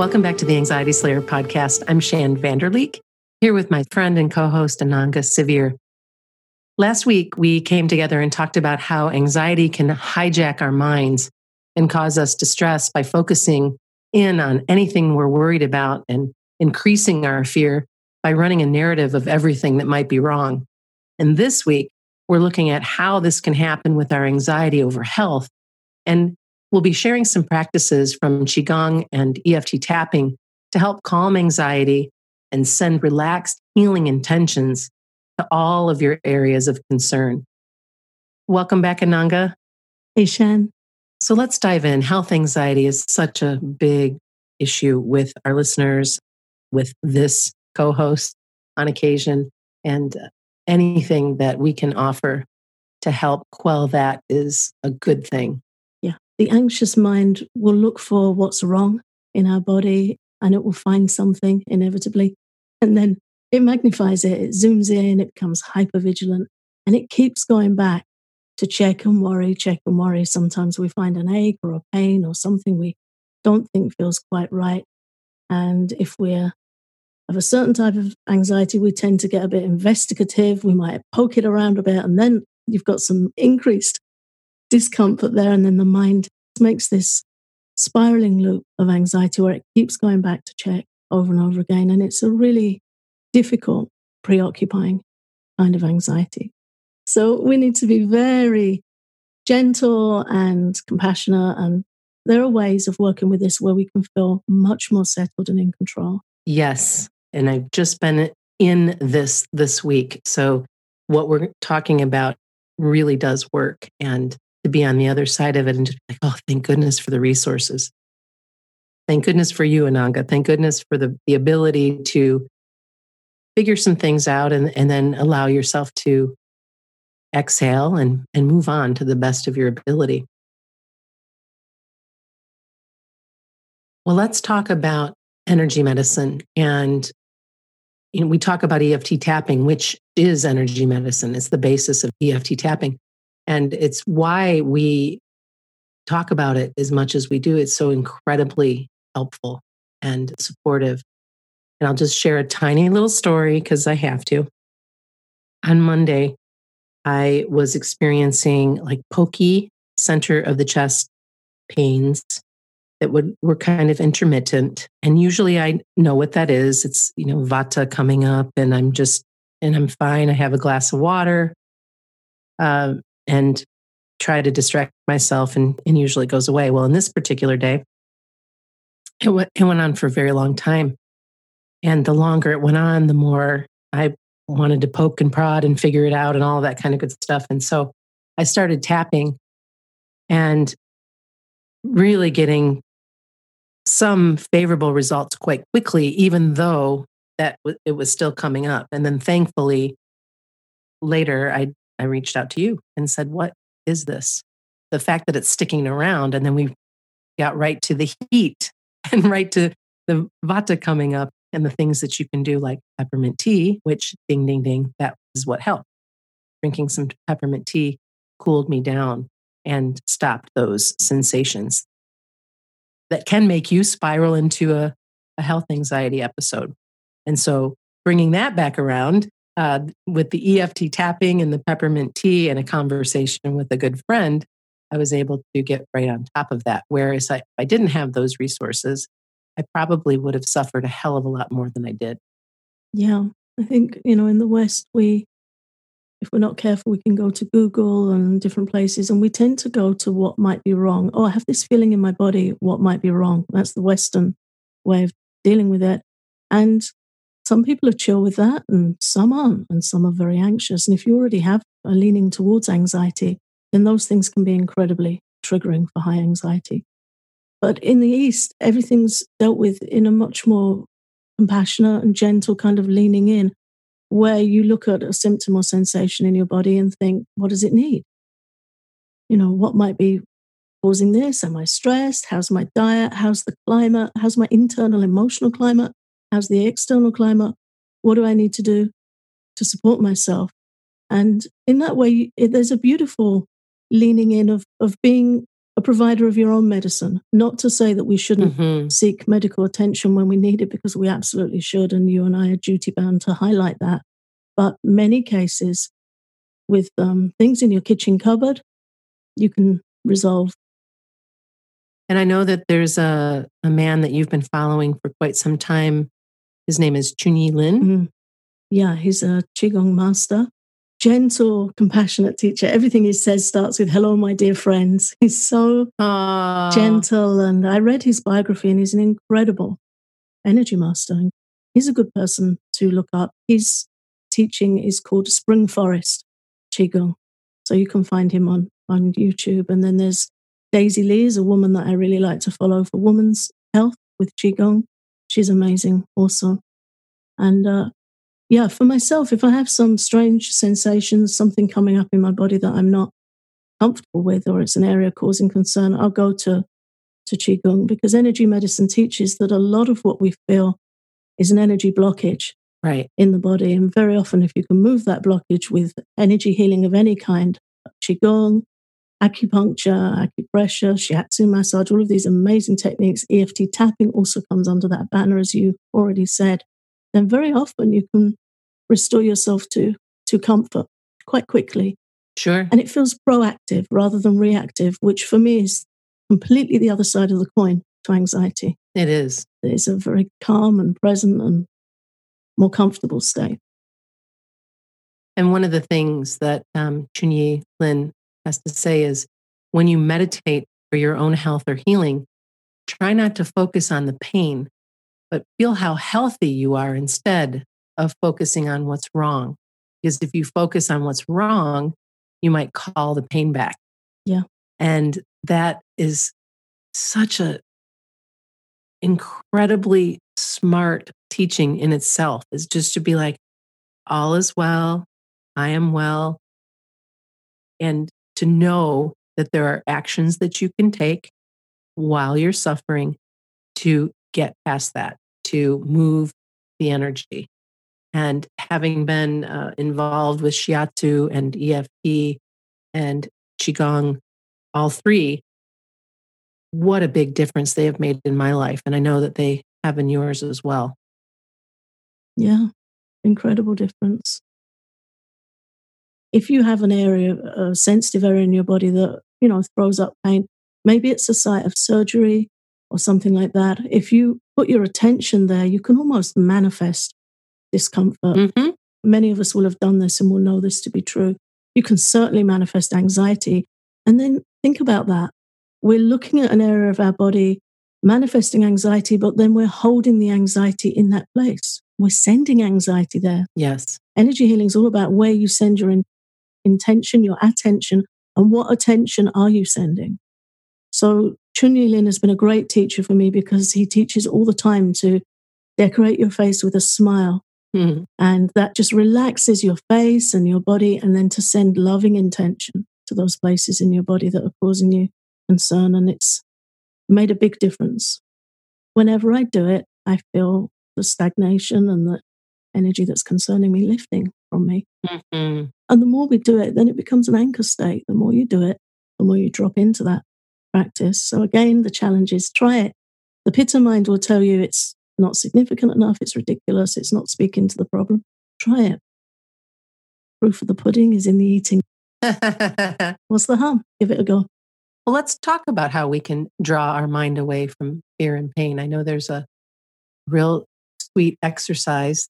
Welcome back to the Anxiety Slayer podcast. I'm Shann Vanderleek, here with my friend and co host Ananga Sivyer. Last week, we came together and talked about how anxiety can hijack our minds and cause us distress by focusing in on anything we're worried about and increasing our fear by running a narrative of everything that might be wrong. And this week, we're looking at how this can happen with our anxiety over health and We'll be sharing some practices from Qigong and EFT tapping to help calm anxiety and send relaxed healing intentions to all of your areas of concern. Welcome back, Ananga. Hey, Shann. So let's dive in. Health anxiety is such a big issue with our listeners, with this co host on occasion, and anything that we can offer to help quell that is a good thing the anxious mind will look for what's wrong in our body and it will find something inevitably. And then it magnifies it, it zooms in, it becomes hyper vigilant, and it keeps going back to check and worry, check and worry. Sometimes we find an ache or a pain or something we don't think feels quite right. And if we're of a certain type of anxiety, we tend to get a bit investigative. We might poke it around a bit, and then you've got some increased discomfort there. And then the mind makes this spiraling loop of anxiety where it keeps going back to check over and over again. And it's a really difficult, preoccupying kind of anxiety. So we need to be very gentle and compassionate. And there are ways of working with this where we can feel much more settled and in control. Yes. And I've just been in this this week. So what we're talking about really does work. And to be on the other side of it and just like, oh, thank goodness for the resources. Thank goodness for you, Ananga. Thank goodness for the, the ability to figure some things out and, and then allow yourself to exhale and, and move on to the best of your ability. Well, let's talk about energy medicine. And you know, we talk about EFT tapping, which is energy medicine. It's the basis of EFT tapping. And it's why we talk about it as much as we do. It's so incredibly helpful and supportive. And I'll just share a tiny little story because I have to. On Monday, I was experiencing like pokey center of the chest pains that would were kind of intermittent. And usually I know what that is. It's, you know, vata coming up and I'm just and I'm fine. I have a glass of water. Um, and try to distract myself and, and usually goes away. Well, in this particular day, it went, it went on for a very long time. And the longer it went on, the more I wanted to poke and prod and figure it out and all that kind of good stuff. And so I started tapping and really getting some favorable results quite quickly, even though that it was still coming up. And then thankfully, later I I reached out to you and said, What is this? The fact that it's sticking around. And then we got right to the heat and right to the vata coming up and the things that you can do, like peppermint tea, which ding, ding, ding, that is what helped. Drinking some peppermint tea cooled me down and stopped those sensations that can make you spiral into a, a health anxiety episode. And so bringing that back around uh, with the EFT tapping and the peppermint tea and a conversation with a good friend, I was able to get right on top of that. Whereas I, if I didn't have those resources, I probably would have suffered a hell of a lot more than I did. Yeah. I think, you know, in the West, we, if we're not careful, we can go to Google and different places, and we tend to go to what might be wrong. Oh, I have this feeling in my body. What might be wrong? That's the Western way of dealing with it. And some people are chill with that and some aren't, and some are very anxious. And if you already have a leaning towards anxiety, then those things can be incredibly triggering for high anxiety. But in the East, everything's dealt with in a much more compassionate and gentle kind of leaning in, where you look at a symptom or sensation in your body and think, what does it need? You know, what might be causing this? Am I stressed? How's my diet? How's the climate? How's my internal emotional climate? How's the external climate? What do I need to do to support myself? And in that way, it, there's a beautiful leaning in of, of being a provider of your own medicine. Not to say that we shouldn't Mm-hmm. seek medical attention when we need it, because we absolutely should. And you and I are duty bound to highlight that. But many cases with um, things in your kitchen cupboard, you can resolve. And I know that there's a, a man that you've been following for quite some time. His name is Chunyi Lin. Mm. Yeah, he's a Qigong master, gentle, compassionate teacher. Everything he says starts with, Hello, my dear friends. He's so Aw. gentle. And I read his biography, and he's an incredible energy master. He's a good person to look up. His teaching is called Spring Forest Qigong. So you can find him on, on YouTube. And then there's Daisy Lee, is a woman that I really like to follow for women's health with Qigong. She's amazing also. And uh, yeah, for myself, if I have some strange sensations, something coming up in my body that I'm not comfortable with, or it's an area causing concern, I'll go to, to Qigong because energy medicine teaches that a lot of what we feel is an energy blockage Right. in the body. And very often, if you can move that blockage with energy healing of any kind, Qigong, acupuncture, acupressure, shiatsu massage, all of these amazing techniques, EFT tapping also comes under that banner, as you already said, then very often you can restore yourself to, to comfort quite quickly. Sure. And it feels proactive rather than reactive, which for me is completely the other side of the coin to anxiety. It is. It's a very calm and present and more comfortable state. And one of the things that um, Chunyi Lin has to say is when you meditate for your own health or healing, try not to focus on the pain, but feel how healthy you are instead of focusing on what's wrong. Because if you focus on what's wrong, you might call the pain back. Yeah. And that is such a incredibly smart teaching in itself is just to be like, all is well, I am well. And to know that there are actions that you can take while you're suffering to get past that, to move the energy. And having been uh, involved with Shiatsu and EFT and Qigong, all three, what a big difference they have made in my life. And I know that they have in yours as well. Yeah, incredible difference. If you have an area, a sensitive area in your body that, you know, throws up pain, maybe it's a site of surgery or something like that. If you put your attention there, you can almost manifest discomfort. Mm-hmm. Many of us will have done this and will know this to be true. You can certainly manifest anxiety. And then think about that. We're looking at an area of our body manifesting anxiety, but then we're holding the anxiety in that place. We're sending anxiety there. Yes. Energy healing is all about where you send your intention, your attention, and what attention are you sending. So Chunyi Lin has been a great teacher for me because he teaches all the time to decorate your face with a smile. Mhm. And that just relaxes your face and your body, and then to send loving intention to those places in your body that are causing you concern. And it's made a big difference. Whenever I do it, I feel the stagnation and the energy that's concerning me lifting from me. Mhm. And the more we do it, then it becomes an anchor state. The more you do it, the more you drop into that practice. So again, the challenge is try it. The pitta mind will tell you it's not significant enough, it's ridiculous, it's not speaking to the problem. Try it. Proof of the pudding is in the eating. What's the harm? Give it a go. Well, let's talk about how we can draw our mind away from fear and pain. I know there's a real sweet exercise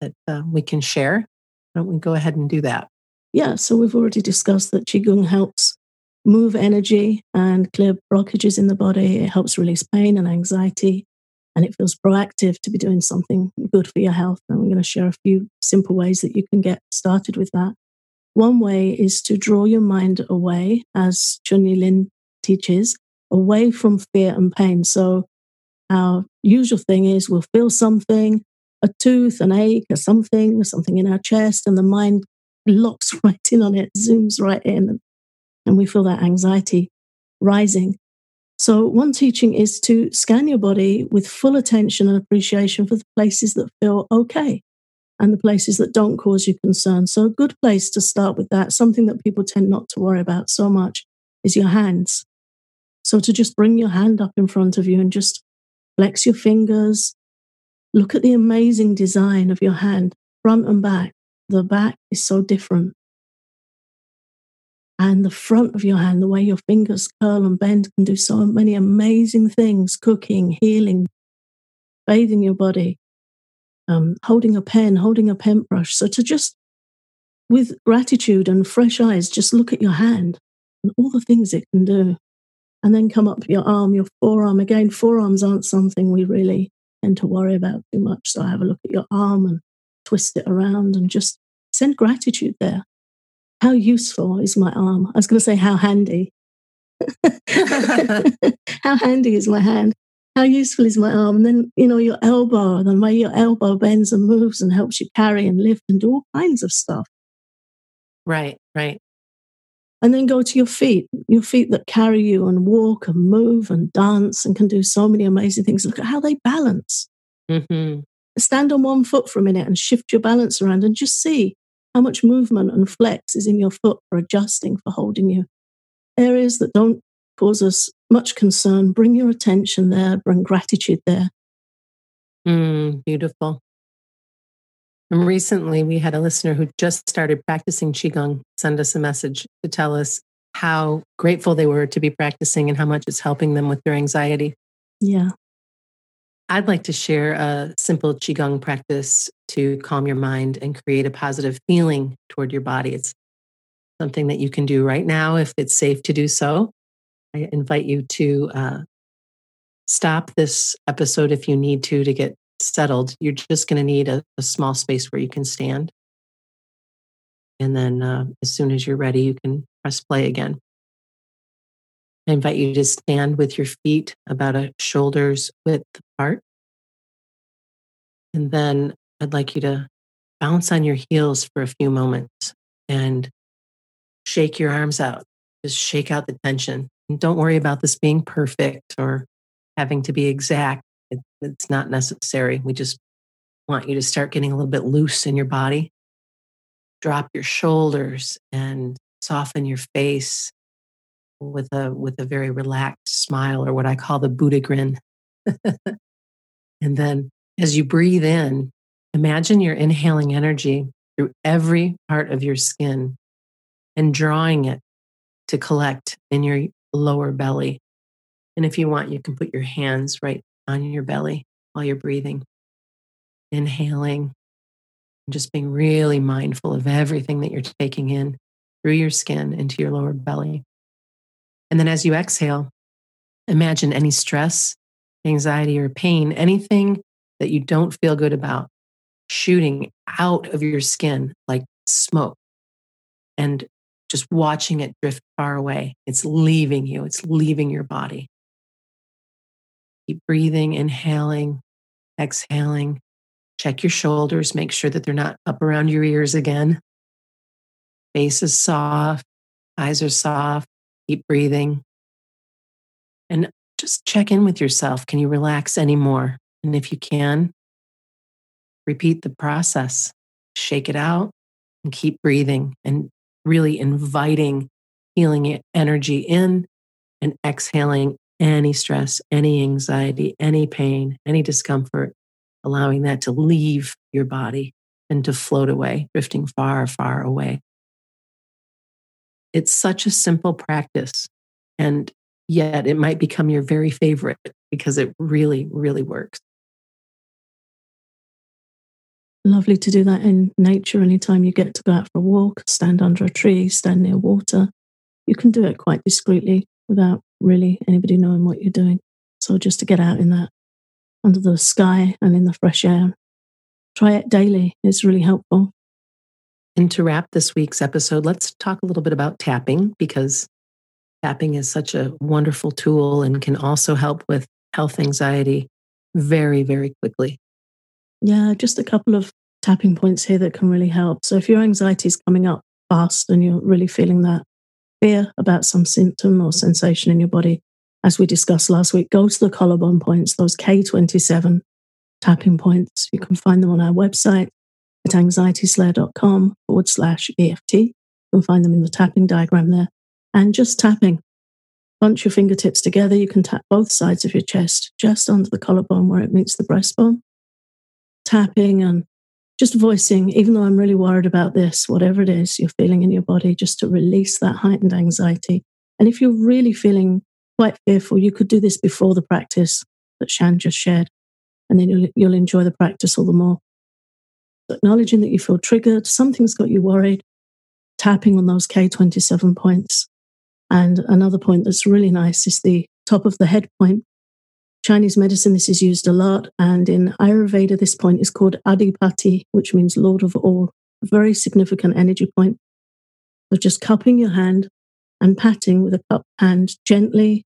that uh, we can share. Why don't we go ahead and do that? Yeah, so we've already discussed that Qigong helps move energy and clear blockages in the body. It helps release pain and anxiety, and it feels proactive to be doing something good for your health. And I'm going to share a few simple ways that you can get started with that. One way is to draw your mind away, as Chunyi Lin teaches, away from fear and pain. So our usual thing is we'll feel something, a tooth, an ache, or something, something in our chest, and the mind locks right in on it, zooms right in, and we feel that anxiety rising. So, one teaching is to scan your body with full attention and appreciation for the places that feel okay and the places that don't cause you concern. So, a good place to start with that, something that people tend not to worry about so much, is your hands. So to just bring your hand up in front of you and just flex your fingers, look at the amazing design of your hand, front and back. The back is so different. And the front of your hand, the way your fingers curl and bend, can do so many amazing things cooking, healing, bathing your body, um, holding a pen, holding a pen brush. So to just, with gratitude and fresh eyes, just look at your hand and all the things it can do. And then come up your arm, your forearm. Again, forearms aren't something we really tend to worry about too much. So I have a look at your arm and twist it around and just send gratitude there. How useful is my arm? I was going to say, how handy. how handy is my hand? How useful is my arm? And then, you know, your elbow, and the way your elbow bends and moves and helps you carry and lift and do all kinds of stuff. Right, right. And then go to your feet, your feet that carry you and walk and move and dance and can do so many amazing things. Look at how they balance. Mm-hmm. Stand on one foot for a minute and shift your balance around and just see how much movement and flex is in your foot for adjusting, for holding you. Areas that don't cause us much concern, bring your attention there, bring gratitude there. Mm, beautiful. And recently, we had a listener who just started practicing Qigong send us a message to tell us how grateful they were to be practicing and how much it's helping them with their anxiety. Yeah. I'd like to share a simple Qigong practice to calm your mind and create a positive feeling toward your body. It's something that you can do right now if it's safe to do so. I invite you to uh, stop this episode if you need to to get settled. You're just going to need a, a, small space where you can stand. And then uh, as soon as you're ready, you can press play again. I invite you to stand with your feet about a shoulder's width apart. And then I'd like you to bounce on your heels for a few moments and shake your arms out. Just shake out the tension. And don't worry about this being perfect or having to be exact. It, it's not necessary. We just want you to start getting a little bit loose in your body. Drop your shoulders and soften your face with a with a very relaxed smile or what I call the Buddha grin. and then as you breathe in, imagine you're inhaling energy through every part of your skin and drawing it to collect in your lower belly. And if you want, you can put your hands right on your belly while you're breathing. Inhaling and just being really mindful of everything that you're taking in through your skin into your lower belly. And then as you exhale, imagine any stress, anxiety, or pain, anything that you don't feel good about, shooting out of your skin like smoke and just watching it drift far away. It's leaving you, it's leaving your body. Keep breathing, inhaling, exhaling. Check your shoulders, make sure that they're not up around your ears again. Face is soft, eyes are soft, Keep breathing. And just check in with yourself. Can you relax anymore? And if you can, repeat the process. Shake it out and keep breathing and really inviting healing energy in and exhaling any stress, any anxiety, any pain, any discomfort, allowing that to leave your body and to float away, drifting far, far away. It's such a simple practice. And yet it might become your very favorite because it really, really works. Lovely to do that in nature anytime you get to go out for a walk, stand under a tree, stand near water. You can do it quite discreetly without really anybody knowing what you're doing. So just to get out in that under the sky and in the fresh air, try it daily. It's really helpful. And to wrap this week's episode, let's talk a little bit about tapping because tapping is such a wonderful tool and can also help with health anxiety very, very quickly. Yeah, just a couple of tapping points here that can really help. So, if your anxiety is coming up fast and you're really feeling that fear about some symptom or sensation in your body, as we discussed last week, go to the collarbone points, those K27 tapping points. You can find them on our website, at anxietyslayer.com forward slash EFT. You can find them in the tapping diagram there. And just tapping. bunch your fingertips together. You can tap both sides of your chest, just under the collarbone where it meets the breastbone. Tapping and just voicing, even though I'm really worried about this, whatever it is you're feeling in your body, just to release that heightened anxiety. And if you're really feeling quite fearful, you could do this before the practice that Shann just shared, and then you'll, you'll enjoy the practice all the more. So acknowledging that you feel triggered, something's got you worried, tapping on those K27 points. And another point that's really nice is the top of the head point. Chinese medicine, this is used a lot. And in Ayurveda, this point is called Adhipati, which means Lord of all, a very significant energy point. So just cupping your hand and patting with a cupped hand gently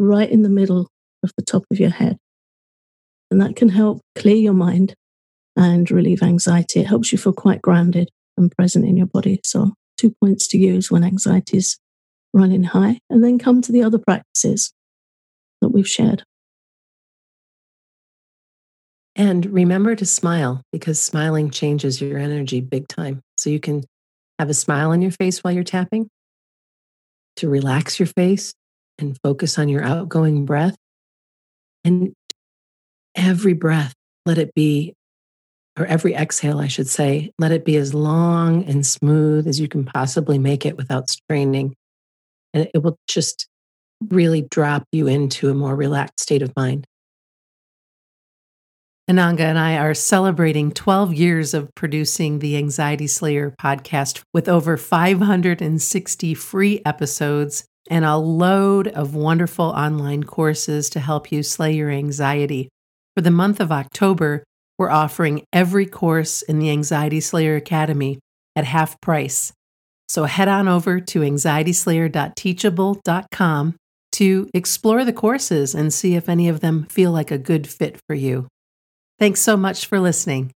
right in the middle of the top of your head. And that can help clear your mind and relieve anxiety. It helps you feel quite grounded and present in your body. So, two points to use when anxiety is running high, and then come to the other practices that we've shared. And remember to smile because smiling changes your energy big time. So you can have a smile on your face while you're tapping to relax your face and focus on your outgoing breath. And every breath, let it be, or every exhale, I should say, let it be as long and smooth as you can possibly make it without straining. And it will just really drop you into a more relaxed state of mind. Ananga and I are celebrating 12 years of producing the Anxiety Slayer podcast with over 560 free episodes and a load of wonderful online courses to help you slay your anxiety. For the month of October, we're offering every course in the Anxiety Slayer Academy at half price. So head on over to anxietyslayer.teachable.com to explore the courses and see if any of them feel like a good fit for you. Thanks so much for listening.